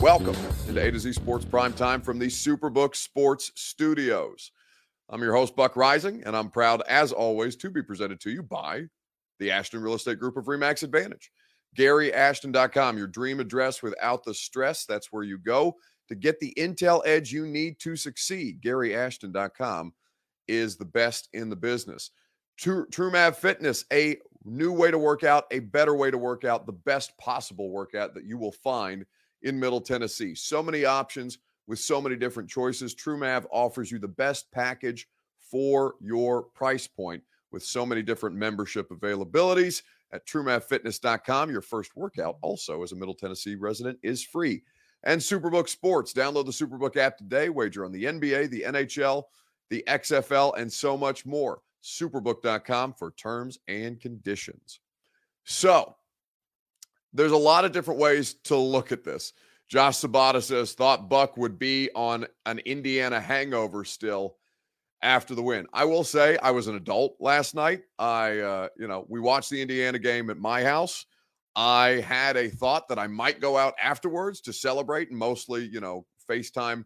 Welcome to A to Z Sports Prime Time from the Superbook Sports Studios. I'm your host, Buck Reising, and I'm proud, as always, to be presented to you by the Ashton Real Estate Group of Remax Advantage. GaryAshton.com, your dream address without the stress. That's where you go to get the intel edge you need to succeed. GaryAshton.com is the best in the business. True, TrueMav Fitness, a new way to work out, a better way to work out, the best possible workout that you will find in Middle Tennessee. So many options with so many different choices. TrueMav offers you the best package for your price point with so many different membership availabilities at truemavfitness.com. Your first workout, also as a Middle Tennessee resident, is free. And Superbook Sports. Download the Superbook app today. Wager on the NBA, the NHL, the XFL, and so much more superbook.com for terms and conditions. So, there's a lot of different ways to look at this. Josh Sabata says, thought Buck would be on an Indiana hangover still after the win. I will say I was an adult last night. I, uh, you know, we watched the Indiana game at my house. I had a thought that I might go out afterwards to celebrate and mostly, you know, FaceTime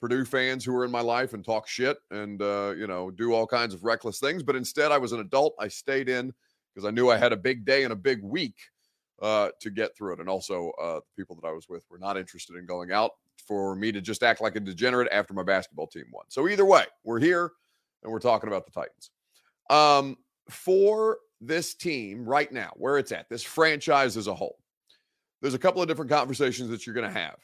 Purdue fans who were in my life and talk shit and uh, you know do all kinds of reckless things. But instead, I was an adult. I stayed in because I knew I had a big day and a big week uh, to get through it. And also, uh, the people that I was with were not interested in going out for me to just act like a degenerate after my basketball team won. So either way, we're here and we're talking about the Titans. Um, for this team right now, where it's at, this franchise as a whole, there's a couple of different conversations that you're going to have.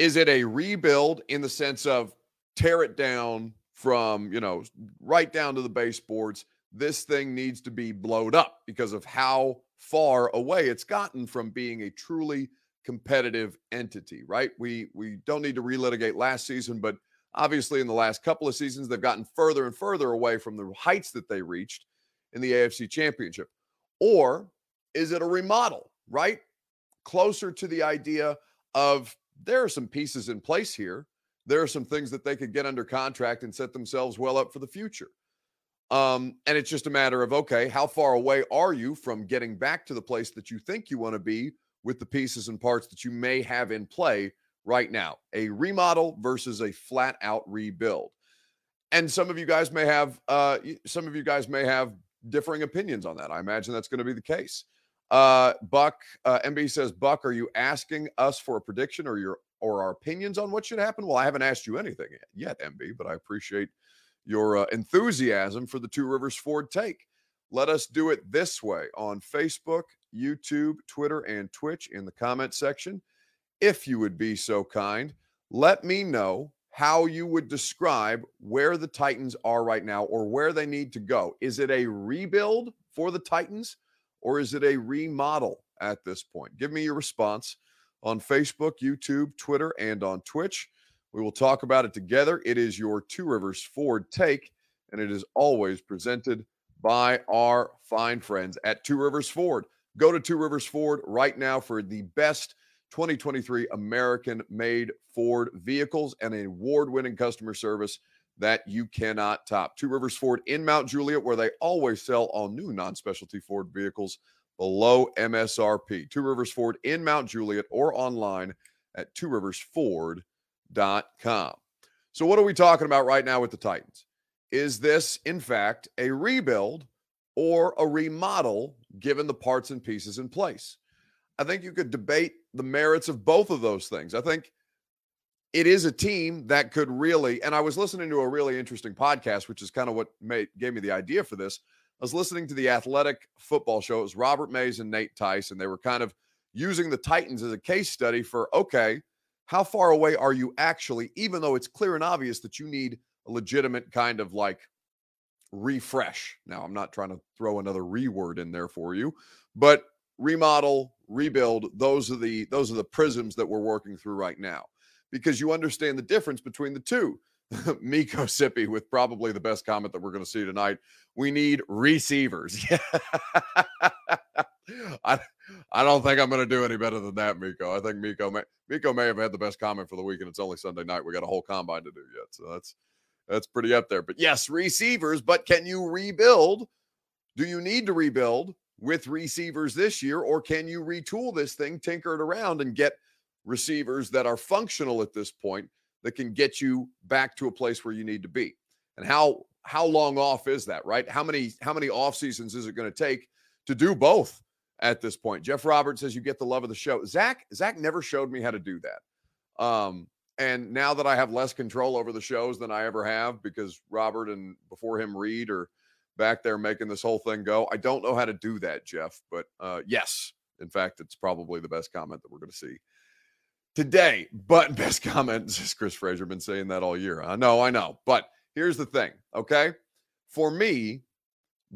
Is it a rebuild in the sense of tear it down from, you know, right down to the baseboards? This thing needs to be blowed up because of how far away it's gotten from being a truly competitive entity, right? We we don't need to relitigate last season, but obviously in the last couple of seasons they've gotten further and further away from the heights that they reached in the AFC Championship. Or is it a remodel, right? Closer to the idea of there are some pieces in place here. There are some things that they could get under contract and set themselves well up for the future. Um, and it's just a matter of okay, how far away are you from getting back to the place that you think you want to be with the pieces and parts that you may have in play right now? A remodel versus a flat out rebuild. And some of you guys may have uh, some of you guys may have differing opinions on that. I imagine that's going to be the case. Uh, Buck uh, MB says, Buck, are you asking us for a prediction or your or our opinions on what should happen? Well, I haven't asked you anything yet, MB, but I appreciate your uh, enthusiasm for the Two Rivers Ford take. Let us do it this way on Facebook, YouTube, Twitter, and Twitch in the comment section. If you would be so kind, let me know how you would describe where the Titans are right now or where they need to go. Is it a rebuild for the Titans? Or is it a remodel at this point? Give me your response on Facebook, YouTube, Twitter, and on Twitch. We will talk about it together. It is your Two Rivers Ford take, and it is always presented by our fine friends at Two Rivers Ford. Go to Two Rivers Ford right now for the best 2023 American made Ford vehicles and an award winning customer service that you cannot top. Two Rivers Ford in Mount Juliet, where they always sell all new non specialty Ford vehicles below MSRP. Two Rivers Ford in Mount Juliet or online at tworiversford.com. So, what are we talking about right now with the Titans? Is this, in fact, a rebuild or a remodel given the parts and pieces in place? I think you could debate the merits of both of those things. I think it is a team that could really and i was listening to a really interesting podcast which is kind of what made, gave me the idea for this. I was listening to the athletic football show. It was robert mays and nate tice and they were kind of using the titans as a case study for okay how far away are you actually? Even though it's clear and obvious that you need a legitimate kind of like refresh. Now, I'm not trying to throw another reword in there for you, but remodel, rebuild, those are the those are the prisms that we're working through right now because you understand the difference between the two. Miko Sippy with probably the best comment that we're going to see tonight. We need receivers. I, I don't think I'm going to do any better than that, Miko. I think Miko may Miko may have had the best comment for the week, and it's only Sunday night. We got a whole combine to do yet, so that's that's pretty up there. But yes, receivers. But can you rebuild? Do you need to rebuild with receivers this year, or can you retool this thing, tinker it around, and get receivers that are functional at this point that can get you back to a place where you need to be? And how how long off is that, right? How many how many off seasons is it going to take to do both? at this point. Jeff Roberts says you get the love of the show. Zach, Zach never showed me how to do that. Um, and now that I have less control over the shows than I ever have, because Robert and before him Reed are back there making this whole thing go. I don't know how to do that, Jeff. But uh, yes, in fact, it's probably the best comment that we're going to see today. But best comment is Chris Frazier been saying that all year. I know, I know. But here's the thing, okay? For me,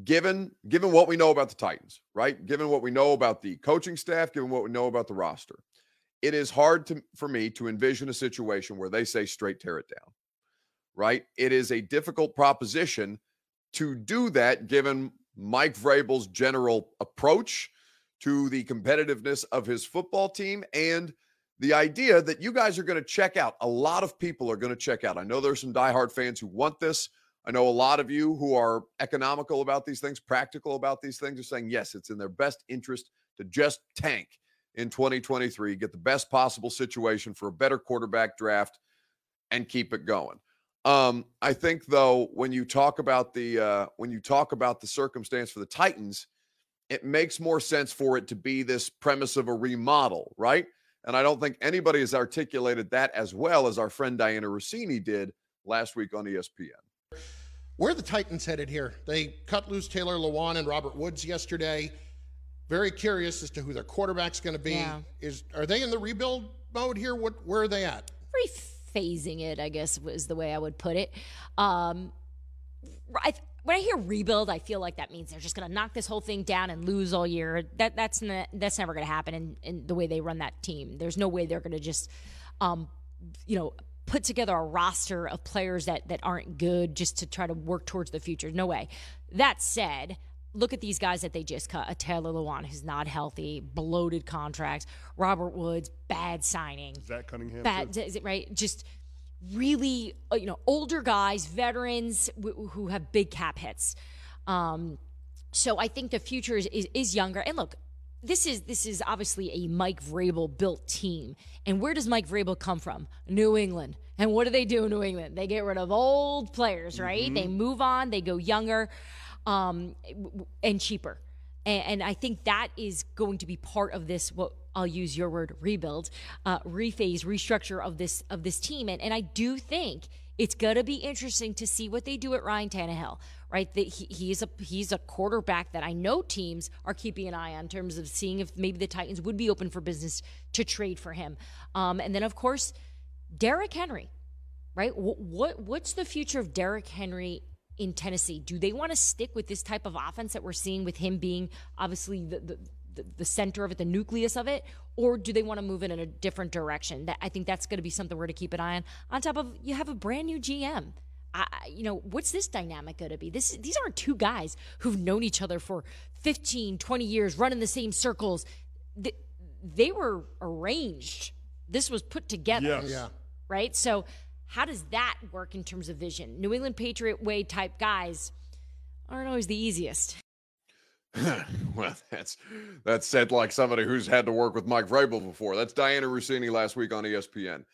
given given what we know about the Titans, right? Given what we know about the coaching staff, given what we know about the roster, it is hard to, for me to envision a situation where they say straight tear it down. Right? It is a difficult proposition to do that given Mike Vrabel's general approach to the competitiveness of his football team and the idea that you guys are going to check out. A lot of people are going to check out. I know there's some diehard fans who want this. I know a lot of you who are economical about these things, practical about these things, are saying, yes, it's in their best interest to just tank in 2023, get the best possible situation for a better quarterback draft and keep it going. Um, I think though, when you talk about the uh, when you talk about the circumstance for the Titans, it makes more sense for it to be this premise of a remodel, right? And I don't think anybody has articulated that as well as our friend Dianna Russini did last week on ESPN. Where are the Titans headed here? They cut loose Taylor Lewan and Robert Woods yesterday. Very curious as to who their quarterback's going to be. Yeah. Is are they in the rebuild mode here? What where are they at? Rephasing it, I guess was the way I would put it. Um, I, when I hear rebuild, I feel like that means they're just going to knock this whole thing down and lose all year. That that's ne- that's never going to happen in, in the way they run that team. There's no way they're going to just, um, you know, put together a roster of players that that aren't good just to try to work towards the future. No way. That said, look at these guys that they just cut. A Taylor Lewan who's not healthy, bloated contracts. Robert Woods, bad signing. Zach Cunningham. Bad, is it right? Just really, uh, you know, older guys, veterans w- who have big cap hits. Um, so I think the future is, is, is younger. And look, this is this is obviously a Mike Vrabel built team. And where does Mike Vrabel come from? New England. And what do they do in New England? They get rid of old players, right? Mm-hmm. They move on, they go younger um, and cheaper. And, and, I think that is going to be part of this. What I'll use your word, rebuild, uh, rephase, restructure of this of this team. And and I do think it's to be interesting to see what they do at Ryan Tannehill right? That he, he's a he's a quarterback that I know teams are keeping an eye on in terms of seeing if maybe the Titans would be open for business to trade for him. Um, and then of course, Derrick Henry, right? What, what what's the future of Derrick Henry in Tennessee? Do they want to stick with this type of offense that we're seeing with him being obviously the, the the, center of it, the nucleus of it, or do they want to move it in a different direction? That I think that's going to be something we're to keep an eye on. On top of you have a brand new GM. I, you know, what's this dynamic going to be? This, these aren't two guys who've known each other for 15, 20 years, running the same circles. They, they were arranged. This was put together. Yes. Yeah. Right? So, how does that work in terms of vision? New England Patriot way type guys aren't always the easiest. well, that's that's said like somebody who's had to work with Mike Vrabel before. That's Dianna Russini last week on ESPN.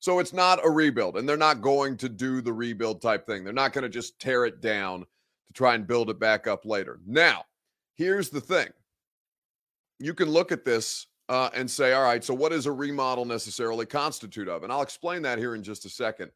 So it's not a rebuild, and they're not going to do the rebuild type thing. They're not going to just tear it down to try and build it back up later. Now, here's the thing you can look at this uh, and say, all right, so what does a remodel necessarily constitute of? And I'll explain that here in just a second,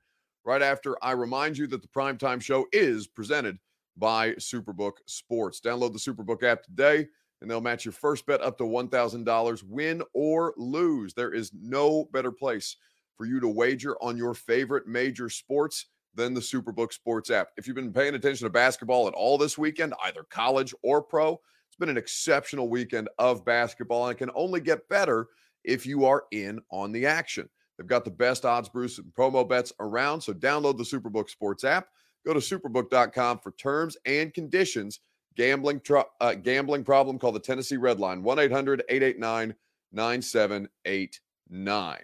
right after I remind you that the primetime show is presented by Superbook Sports. Download the Superbook app today, and they'll match your first bet up to $1,000, win or lose. There is no better place for you to wager on your favorite major sports than the Superbook Sports app. If you've been paying attention to basketball at all this weekend, either college or pro, it's been an exceptional weekend of basketball and it can only get better if you are in on the action. They've got the best odds, Bruce, and promo bets around. So download the Superbook Sports app. Go to superbook.com for terms and conditions. Gambling, tr- uh, gambling problem, call the Tennessee Red Line 1 800 889 9789.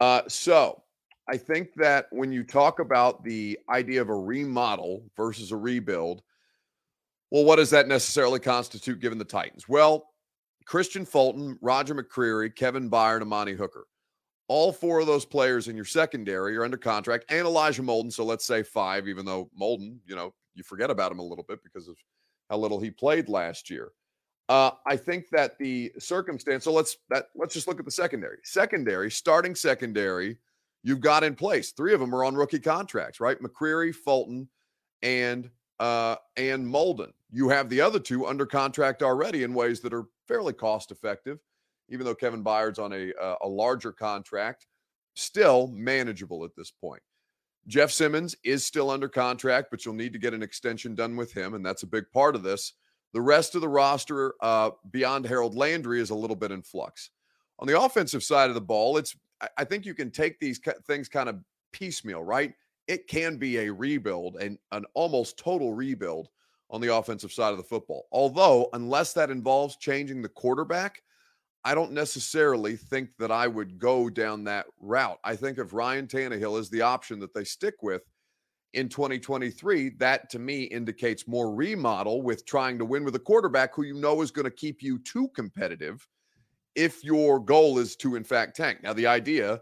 Uh, so I think that when you talk about the idea of a remodel versus a rebuild, well, what does that necessarily constitute given the Titans? Well, Kristian Fulton, Roger McCreary, Kevin Byard, Amani Hooker. All four of those players in your secondary are under contract, and Elijah Molden. So let's say five, even though Molden, you know, you forget about him a little bit because of how little he played last year. Uh, I think that the circumstance. So let's that let's just look at the secondary. Secondary, starting secondary, you've got in place. Three of them are on rookie contracts, right? McCreary, Fulton, and uh, and Molden. You have the other two under contract already in ways that are fairly cost effective even though Kevin Byard's on a uh, a larger contract, still manageable at this point. Jeff Simmons is still under contract, but you'll need to get an extension done with him, and that's a big part of this. The rest of the roster, uh, beyond Harold Landry, is a little bit in flux. On the offensive side of the ball, it's I think you can take these things kind of piecemeal, right? It can be a rebuild and an almost total rebuild on the offensive side of the football. Although, unless that involves changing the quarterback, I don't necessarily think that I would go down that route. I think if Ryan Tannehill is the option that they stick with in 2023, that to me indicates more remodel with trying to win with a quarterback who you know is going to keep you too competitive if your goal is to, in fact, tank. Now, the idea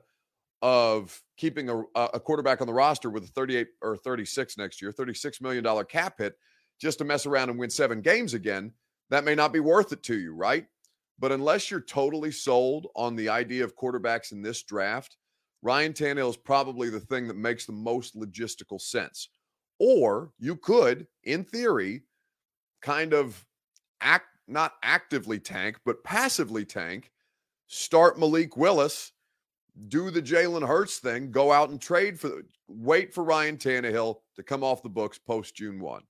of keeping a, a quarterback on the roster with a 38 or 36 next year, $36 million cap hit just to mess around and win seven games again, that may not be worth it to you, right? But unless you're totally sold on the idea of quarterbacks in this draft, Ryan Tannehill is probably the thing that makes the most logistical sense. Or you could, in theory, kind of act not actively tank, but passively tank, start Malik Willis, do the Jalen Hurts thing, go out and trade for wait for Ryan Tannehill to come off the books post June 1.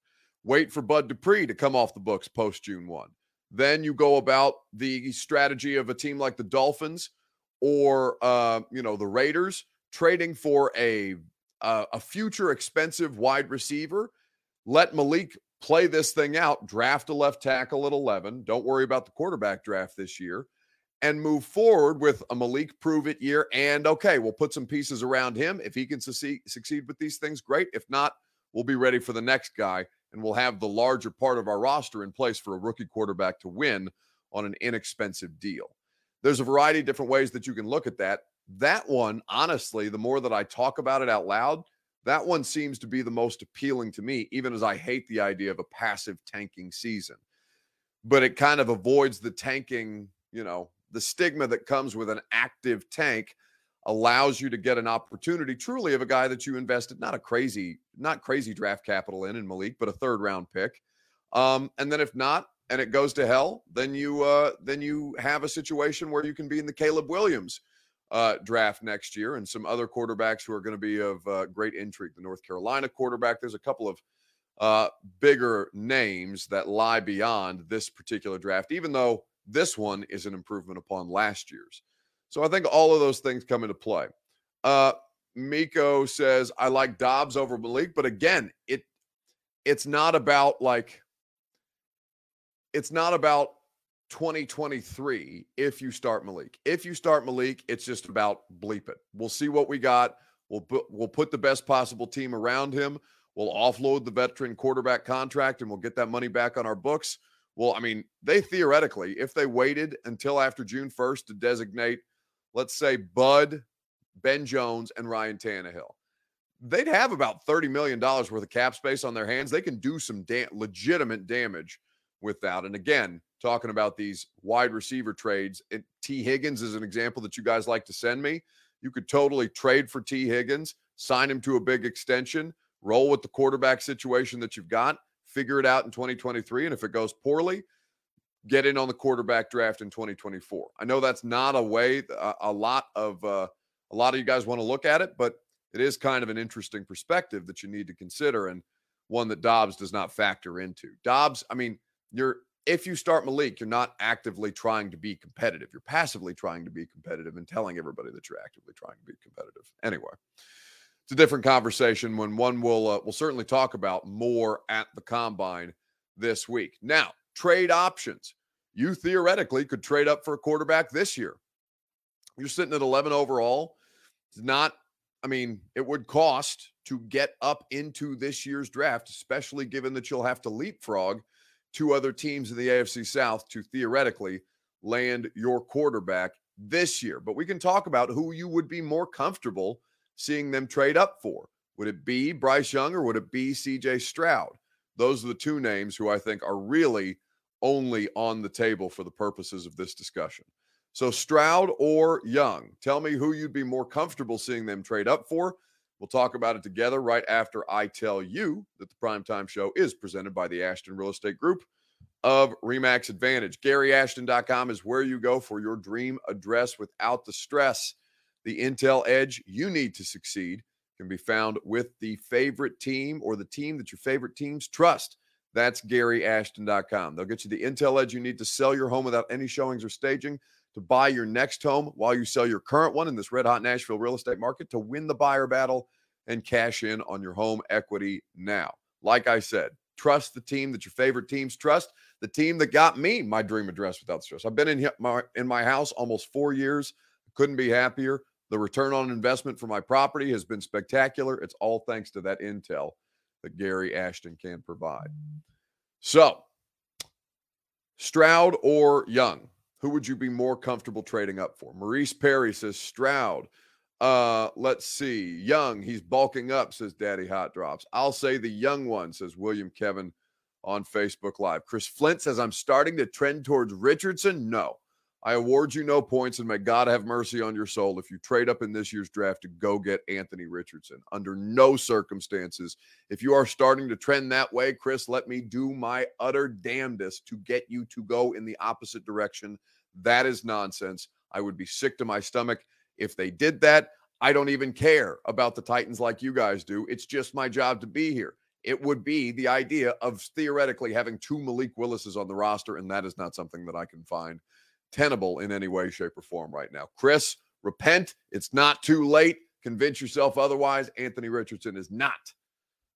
Wait for Bud Dupree to come off the books post June 1. Then you go about the strategy of a team like the Dolphins or uh, you know the Raiders trading for a uh, a future expensive wide receiver. Let Malik play this thing out. Draft a left tackle at eleven. Don't worry about the quarterback draft this year, and move forward with a Malik prove it year. And okay, we'll put some pieces around him. If he can succeed succeed with these things, great. If not, we'll be ready for the next guy and we'll have the larger part of our roster in place for a rookie quarterback to win on an inexpensive deal. There's a variety of different ways that you can look at that. That one, honestly, the more that I talk about it out loud, that one seems to be the most appealing to me, even as I hate the idea of a passive tanking season. But it kind of avoids the tanking, you know, the stigma that comes with an active tank allows you to get an opportunity truly of a guy that you invested not a crazy not crazy draft capital in in Malik but a third round pick. Um, and then if not and it goes to hell then you uh, then you have a situation where you can be in the Caleb Williams uh, draft next year and some other quarterbacks who are going to be of uh, great intrigue. The North Carolina quarterback there's a couple of uh, bigger names that lie beyond this particular draft even though this one is an improvement upon last year's. So I think all of those things come into play. Uh, Miko says, I like Dobbs over Malik, but again, it it's not about like it's not about 2023 if you start Malik. If you start Malik, it's just about bleep it. We'll see what we got. We'll put we'll put the best possible team around him. We'll offload the veteran quarterback contract and we'll get that money back on our books. Well, I mean, they theoretically, if they waited until after June 1st to designate let's say Bud, Ben Jones, and Ryan Tannehill. They'd have about $30 million worth of cap space on their hands. They can do some da- legitimate damage with that. And again, talking about these wide receiver trades, it, Tee Higgins is an example that you guys like to send me. You could totally trade for Tee Higgins, sign him to a big extension, roll with the quarterback situation that you've got, figure it out in 2023. And if it goes poorly, get in on the quarterback draft in 2024. I know that's not a way a, a lot of uh, a lot of you guys want to look at it, but it is kind of an interesting perspective that you need to consider and one that Dobbs does not factor into. Dobbs, I mean, you're if you start Malik, you're not actively trying to be competitive. You're passively trying to be competitive and telling everybody that you're actively trying to be competitive. Anyway, it's a different conversation when one will uh, will certainly talk about more at the combine this week. Now, trade options. You theoretically could trade up for a quarterback this year. You're sitting at 11 overall. It's not I mean, it would cost to get up into this year's draft, especially given that you'll have to leapfrog two other teams in the AFC South to theoretically land your quarterback this year. But we can talk about who you would be more comfortable seeing them trade up for. Would it be Bryce Young or would it be CJ Stroud? Those are the two names who I think are really only on the table for the purposes of this discussion. So Stroud or Young, tell me who you'd be more comfortable seeing them trade up for. We'll talk about it together right after I tell you that the primetime show is presented by the Ashton Real Estate Group of Remax Advantage. GaryAshton.com is where you go for your dream address without the stress. The Intel edge you need to succeed can be found with the favorite team or the team that your favorite teams trust. That's GaryAshton.com. They'll get you the Intel edge you need to sell your home without any showings or staging to buy your next home while you sell your current one in this red hot Nashville real estate market to win the buyer battle and cash in on your home equity now. Like I said, trust the team that your favorite teams trust, the team that got me my dream address without stress. I've been in my in my house almost 4 years. Couldn't be happier. The return on investment for my property has been spectacular. It's all thanks to that intel that Gary Ashton can provide. So, Stroud or Young? Who would you be more comfortable trading up for? Maurice Perry says Stroud. Uh, let's see. Young, he's bulking up, says Daddy Hot Drops. I'll say the young one, says William Kevin on Facebook Live. Chris Flint says, I'm starting to trend towards Richardson. No. I award you no points, and may God have mercy on your soul if you trade up in this year's draft to go get Anthony Richardson. Under no circumstances, if you are starting to trend that way, Chris, let me do my utter damnedest to get you to go in the opposite direction. That is nonsense. I would be sick to my stomach if they did that. I don't even care about the Titans like you guys do. It's just my job to be here. It would be the idea of theoretically having two Malik Willises on the roster, and that is not something that I can find tenable in any way, shape, or form right now. Chris, repent. It's not too late. Convince yourself otherwise. Anthony Richardson is not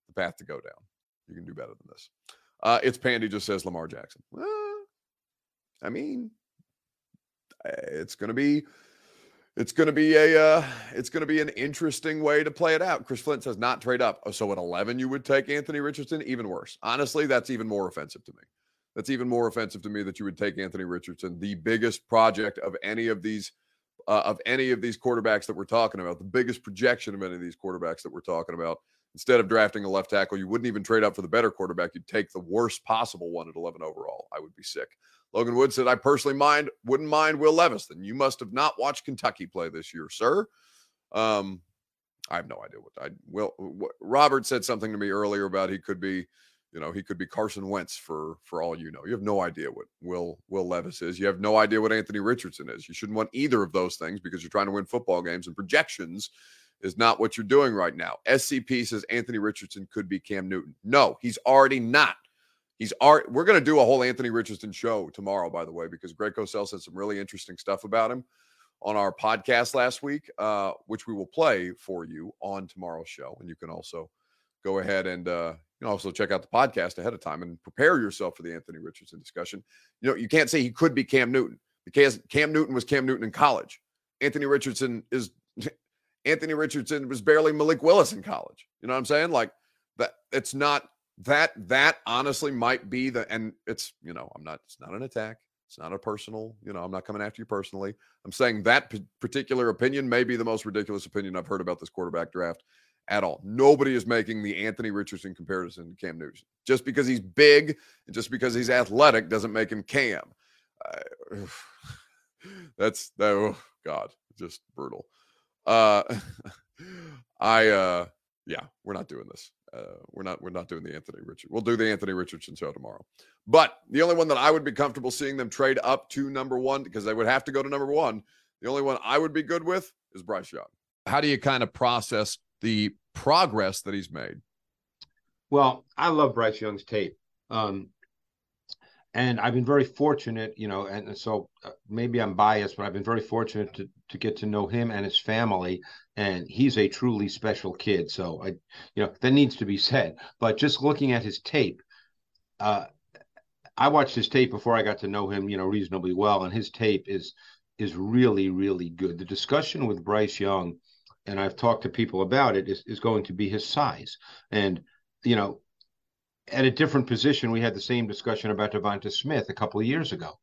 the path to go down. You can do better than this. Uh, it's Pandy just says Lamar Jackson. Well, I mean, eh, it's going to be it's going to be a uh, it's going to be an interesting way to play it out. Chris Flint says not trade up. Oh, so at 11 you would take Anthony Richardson? Even worse. Honestly, that's even more offensive to me that's even more offensive to me that you would take Anthony Richardson, the biggest project of any of these uh, of any of these quarterbacks that we're talking about, the biggest projection of any of these quarterbacks that we're talking about. Instead of drafting a left tackle, you wouldn't even trade up for the better quarterback. You'd take the worst possible one at 11 overall. I would be sick. Logan Wood said, "I personally mind wouldn't mind Will Levis. Then you must have not watched Kentucky play this year, sir." Um, I have no idea what I will. What, Robert said something to me earlier about he could be you know, he could be Carson Wentz for for all you know. You have no idea what Will Will Levis is. You have no idea what Anthony Richardson is. You shouldn't want either of those things because you're trying to win football games and projections is not what you're doing right now. SCP says Anthony Richardson could be Cam Newton. No, he's already not. He's already, we're going to do a whole Anthony Richardson show tomorrow, by the way, because Greg Cosell said some really interesting stuff about him on our podcast last week, uh, which we will play for you on tomorrow's show. And you can also go ahead and uh, you can also check out the podcast ahead of time and prepare yourself for the Anthony Richardson discussion. You know, you can't say he could be Cam Newton because Cam Newton was Cam Newton in college. Anthony Richardson is Anthony Richardson was barely Malik Willis in college. You know what I'm saying? Like that it's not that that honestly might be the and it's you know, I'm not it's not an attack. It's not a personal, you know, I'm not coming after you personally. I'm saying that p- particular opinion may be the most ridiculous opinion I've heard about this quarterback draft at all. Nobody is making the Anthony Richardson comparison to Cam Newton. Just because he's big and just because he's athletic doesn't make him Cam. Uh, that's that. Oh God, just brutal. Uh, I uh, yeah, we're not doing this. Uh, we're not we're not doing the Anthony Richard. We'll do the Anthony Richardson show tomorrow. But the only one that I would be comfortable seeing them trade up to number one because they would have to go to number one. The only one I would be good with is Bryce Young. How do you kind of process the progress that he's made. Well, I love Bryce Young's tape. Um, and I've been very fortunate, you know, and so uh, maybe I'm biased, but I've been very fortunate to to get to know him and his family, and he's a truly special kid. So I, you know, that needs to be said. But just looking at his tape, uh, I watched his tape before I got to know him, you know, reasonably well, and his tape is is really really good. The discussion with Bryce Young, and I've talked to people about it, is is going to be his size, and you know, at a different position, we had the same discussion about Devonta Smith a couple of years ago.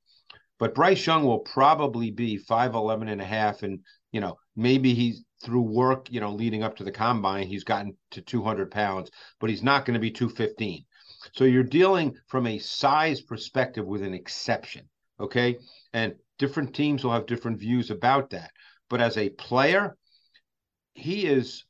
But Bryce Young will probably be 5'11 and a half. And, you know, maybe he's through work, you know, leading up to the combine, he's gotten to 200 pounds, but he's not going to be 215. So you're dealing from a size perspective with an exception. Okay. And different teams will have different views about that. But as a player, he is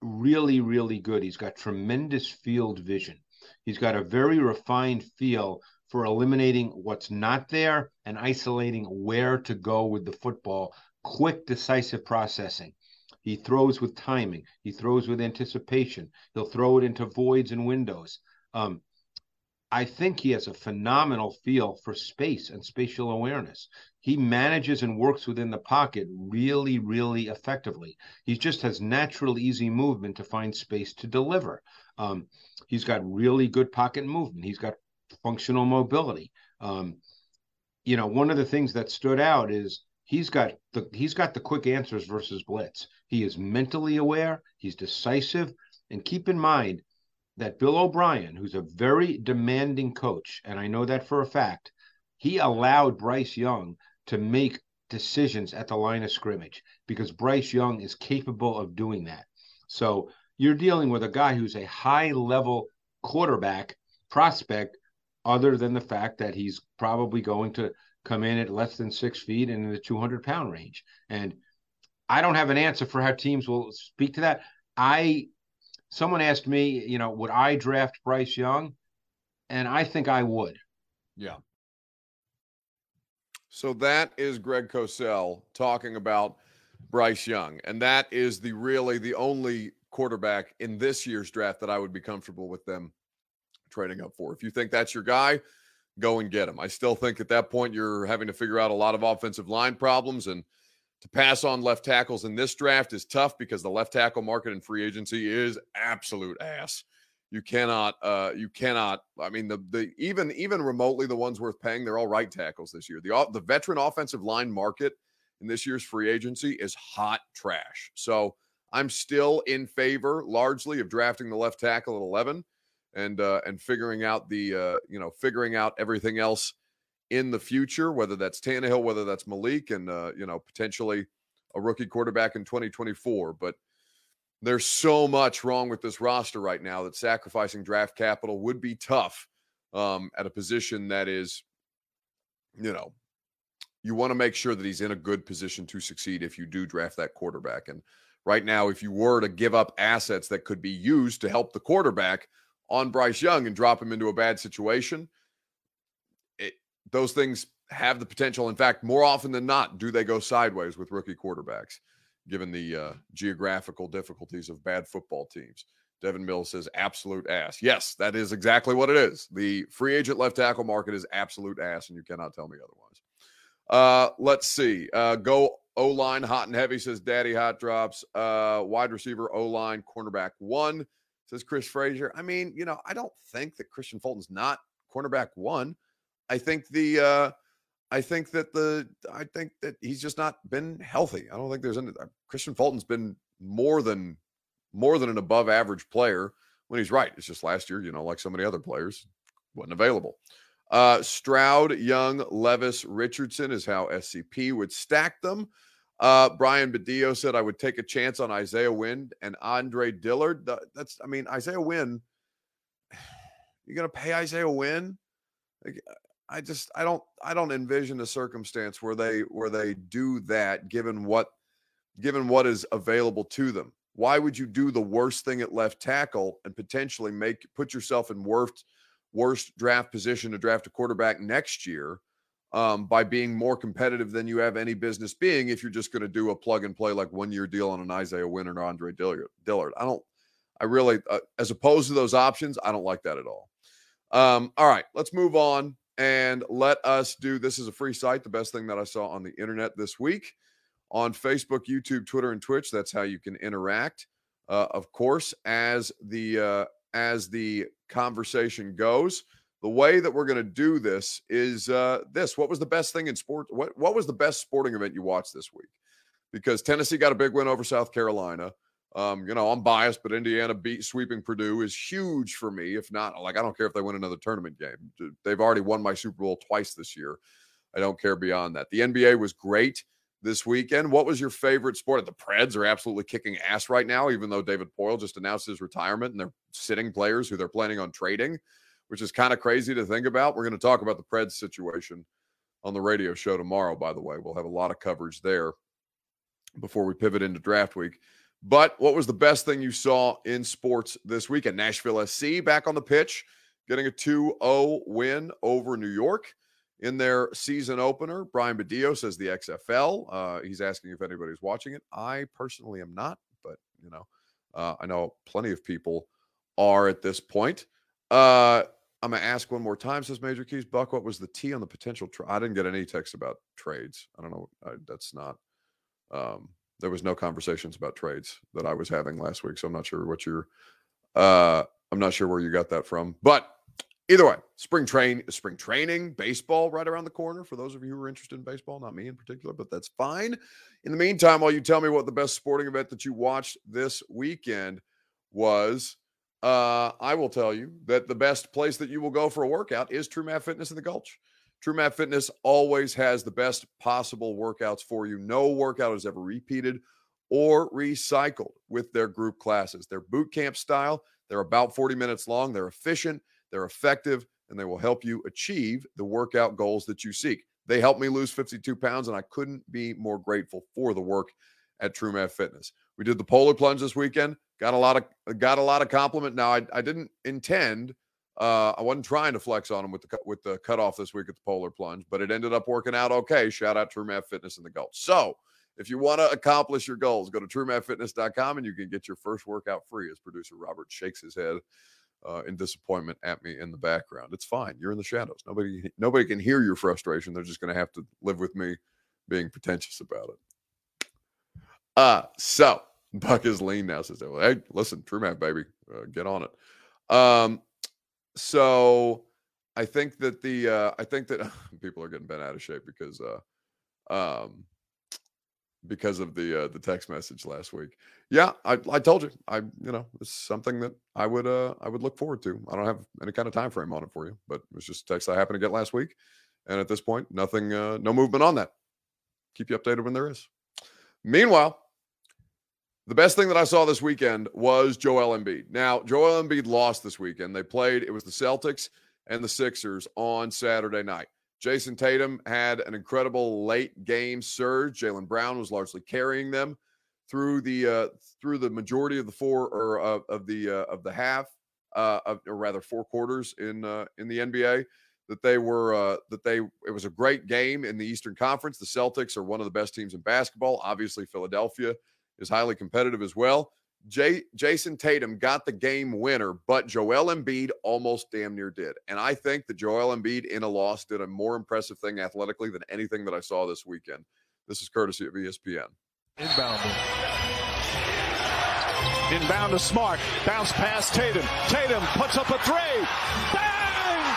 really, really good. He's got tremendous field vision. He's got a very refined feel for eliminating what's not there and isolating where to go with the football. Quick, decisive processing. He throws with timing. He throws with anticipation. He'll throw it into voids and windows. Um, I think he has a phenomenal feel for space and spatial awareness. He manages and works within the pocket really, really effectively. He just has natural, easy movement to find space to deliver. Um, he's got really good pocket movement. He's got functional mobility. Um, you know, one of the things that stood out is he's got the he's got the quick answers versus blitz. He is mentally aware. He's decisive, and keep in mind that Bill O'Brien, who's a very demanding coach, and I know that for a fact, he allowed Bryce Young to make decisions at the line of scrimmage because Bryce Young is capable of doing that. So you're dealing with a guy who's a high level quarterback prospect, other than the fact that he's probably going to come in at less than six feet and in the 200 pound range. And I don't have an answer for how teams will speak to that. I, someone asked me, you know, would I draft Bryce Young? And I think I would. Yeah. So that is Greg Cosell talking about Bryce Young. And that is the really the only quarterback in this year's draft that I would be comfortable with them trading up for. If you think that's your guy, go and get him. I still think at that point you're having to figure out a lot of offensive line problems and to pass on left tackles in this draft is tough because the left tackle market in free agency is absolute ass. You cannot uh you cannot I mean the the even even remotely the ones worth paying they're all right tackles this year. The the veteran offensive line market in this year's free agency is hot trash. So I'm still in favor largely of drafting the left tackle at 11 and uh, and figuring out the uh, you know figuring out everything else in the future, whether that's Tannehill, whether that's Malik, and uh, you know potentially a rookie quarterback in 2024. But there's so much wrong with this roster right now that sacrificing draft capital would be tough um, at a position that is, you know, you want to make sure that he's in a good position to succeed if you do draft that quarterback. And right now, if you were to give up assets that could be used to help the quarterback on Bryce Young and drop him into a bad situation, it, those things have the potential. In fact, more often than not, do they go sideways with rookie quarterbacks, given the uh, geographical difficulties of bad football teams. Devin Mills says absolute ass. Yes, that is exactly what it is. The free agent left tackle market is absolute ass, and you cannot tell me otherwise. Uh, let's see. Uh, go O line hot and heavy says Daddy Hot drops. Uh, wide receiver O line cornerback one says Chris Frazier. I mean, you know, I don't think that Kristian Fulton's not cornerback one. I think the uh, I think that the I think that he's just not been healthy. I don't think there's any Kristian Fulton's been more than more than an above average player when he's right. It's just last year, you know, like so many other players, wasn't available. Uh, Stroud, Young, Levis, Richardson is how SCP would stack them. Uh, Brian Badillo said I would take a chance on Isaiah Wynn and Andre Dillard. That's, I mean, Isaiah Wynn. You're gonna pay Isaiah Wynn? Like, I just, I don't, I don't envision a circumstance where they, where they do that, given what, given what is available to them. Why would you do the worst thing at left tackle and potentially make put yourself in worst, worst draft position to draft a quarterback next year? um, by being more competitive than you have any business being if you're just going to do a plug and play like one year deal on an Isaiah Wynn or Andre Dillard. I don't, I really, uh, as opposed to those options, I don't like that at all. Um, all right, let's move on and let us do this is a free site, the best thing that I saw on the internet this week on Facebook, YouTube, Twitter, and Twitch. That's how you can interact. Uh, of course, as the uh, as the conversation goes, the way that we're going to do this is uh, this: What was the best thing in sport? What what was the best sporting event you watched this week? Because Tennessee got a big win over South Carolina. Um, you know, I'm biased, but Indiana beat sweeping Purdue is huge for me. If not, like I don't care if they win another tournament game. They've already won my Super Bowl twice this year. I don't care beyond that. The NBA was great this weekend. What was your favorite sport? The Preds are absolutely kicking ass right now, even though David Poile just announced his retirement and they're sitting players who they're planning on trading, which is kind of crazy to think about. We're going to talk about the Preds situation on the radio show tomorrow, by the way. We'll have a lot of coverage there before we pivot into draft week. But what was the best thing you saw in sports this weekend? Nashville SC back on the pitch, getting a 2 0 win over New York in their season opener. Brian Badillo says the XFL. Uh, he's asking if anybody's watching it. I personally am not, but you know, uh, I know plenty of people are at this point. Uh, I'm gonna ask one more time. Says Major Keys Buck, what was the T on the potential? Tra- I didn't get any text about trades. I don't know. I, that's not. Um, there was no conversations about trades that I was having last week, so I'm not sure what you're. Uh, I'm not sure where you got that from, but either way, spring train, spring training, baseball right around the corner for those of you who are interested in baseball. Not me in particular, but that's fine. In the meantime, while you tell me what the best sporting event that you watched this weekend was, uh, I will tell you that the best place that you will go for a workout is TrueMav Fitness in the Gulch. TrueMav Fitness always has the best possible workouts for you. No workout is ever repeated or recycled with their group classes. They're boot camp style. They're about 40 minutes long. They're efficient they're effective and they will help you achieve the workout goals that you seek. They helped me lose 52 pounds, and I couldn't be more grateful for the work at TrueMav Fitness. We did the polar plunge this weekend. Got a lot of got a lot of compliment. Now I, I didn't intend. Uh, I wasn't trying to flex on him with the with the cutoff this week at the polar plunge, but it ended up working out okay. Shout out TrueMav Fitness in the Gulch. So if you want to accomplish your goals, go to truemavfitness.com and you can get your first workout free. As producer Robert shakes his head uh, in disappointment at me in the background. It's fine. You're in the shadows. Nobody nobody can hear your frustration. They're just going to have to live with me being pretentious about it. Uh so Buck is lean now. Says, "Hey, listen, True Matt, baby, uh, get on it." Um, so I think that the uh, I think that people are getting bent out of shape because uh, um, because of the uh, the text message last week. Yeah, I, I told you. I you know it's something that I would uh I would look forward to. I don't have any kind of time frame on it for you, but it's just a text I happened to get last week, and at this point, nothing, uh, no movement on that. Keep you updated when there is. Meanwhile, the best thing that I saw this weekend was Joel Embiid. Now, Joel Embiid lost this weekend. They played. It was the Celtics and the Sixers on Saturday night. Jayson Tatum had an incredible late game surge. Jaylen Brown was largely carrying them through the uh, through the majority of the four or uh, of the uh, of the half, uh, of, or rather four quarters in uh, in the NBA. That they were uh, that they it was a great game in the Eastern Conference. The Celtics are one of the best teams in basketball. Obviously, Philadelphia is highly competitive as well. Jay, Jayson Tatum got the game winner, but Joel Embiid almost damn near did. And I think that Joel Embiid in a loss did a more impressive thing athletically than anything that I saw this weekend. This is courtesy of ESPN. Inbound. Inbound to Smart. Bounce past Tatum. Tatum puts up a three. Bang!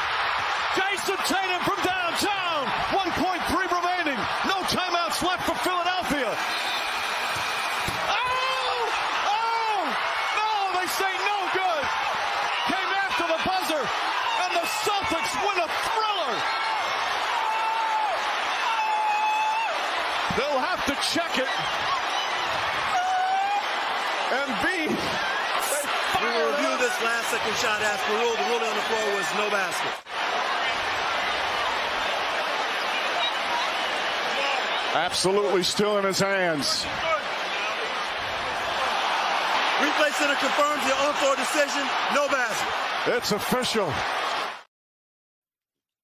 Jayson Tatum from downtown. 1.3 remaining. No timeouts left for Philadelphia. say no good. Came after the buzzer, and the Celtics win a thriller. They'll have to check it. And B. We will review this last second shot as per rule. The ruling on the floor was no basket. Absolutely still in his hands. Replay Center confirms the on-floor decision. No basket. It's official.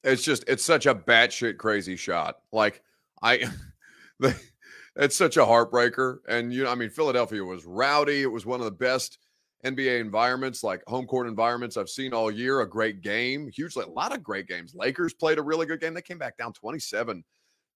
It's just it's such a batshit crazy shot. Like I, it's such a heartbreaker. And you know, I mean, Philadelphia was rowdy. It was one of the best NBA environments, like home court environments I've seen all year. A great game, hugely a lot of great games. Lakers played a really good game. They came back down 27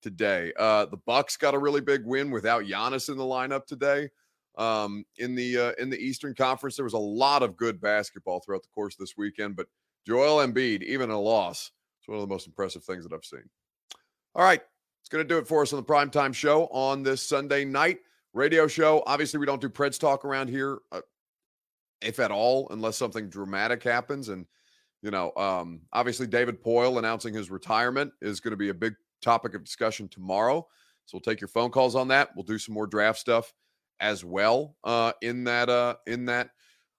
today. Uh, the Bucks got a really big win without Giannis in the lineup today. Um, in the uh, in the Eastern Conference, there was a lot of good basketball throughout the course of this weekend. But Joel Embiid, even a loss, it's one of the most impressive things that I've seen. All right, it's going to do it for us on the primetime show on this Sunday night radio show. Obviously, we don't do Preds talk around here, uh, if at all, unless something dramatic happens. And you know, um, obviously, David Poile announcing his retirement is going to be a big topic of discussion tomorrow. So we'll take your phone calls on that. We'll do some more draft stuff as well uh, in that uh, in that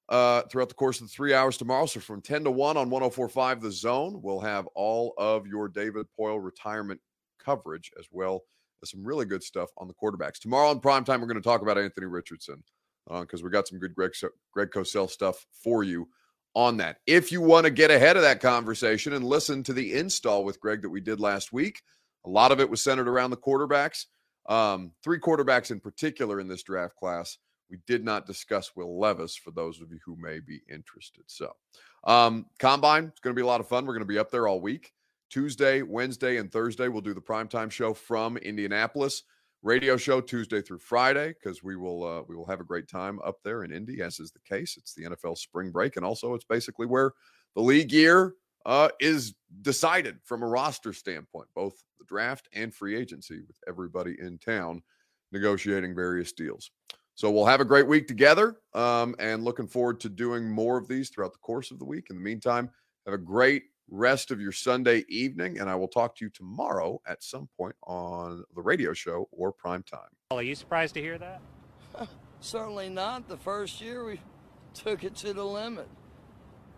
uh, throughout the course of the three hours tomorrow. So from 10 to 1 on 1045 The Zone, we'll have all of your David Poile retirement coverage as well as some really good stuff on the quarterbacks. Tomorrow on prime time, we're going to talk about Anthony Richardson because uh, we got some good Greg, Greg Cosell stuff for you on that. If you want to get ahead of that conversation and listen to the install with Greg that we did last week, a lot of it was centered around the quarterbacks. Um, three quarterbacks in particular in this draft class. We did not discuss Will Levis for those of you who may be interested. So, um, combine, it's going to be a lot of fun. We're going to be up there all week. Tuesday, Wednesday, and Thursday, we'll do the primetime show from Indianapolis. Radio show Tuesday through Friday because we will uh, we will have a great time up there in Indy, as is the case. It's the NFL spring break, and also it's basically where the league year uh, is decided from a roster standpoint, both the draft and free agency, with everybody in town negotiating various deals. So we'll have a great week together um, and looking forward to doing more of these throughout the course of the week. In the meantime, have a great rest of your Sunday evening, and I will talk to you tomorrow at some point on the radio show or prime time. Are you surprised to hear that? Certainly not. The first year we took it to the limit.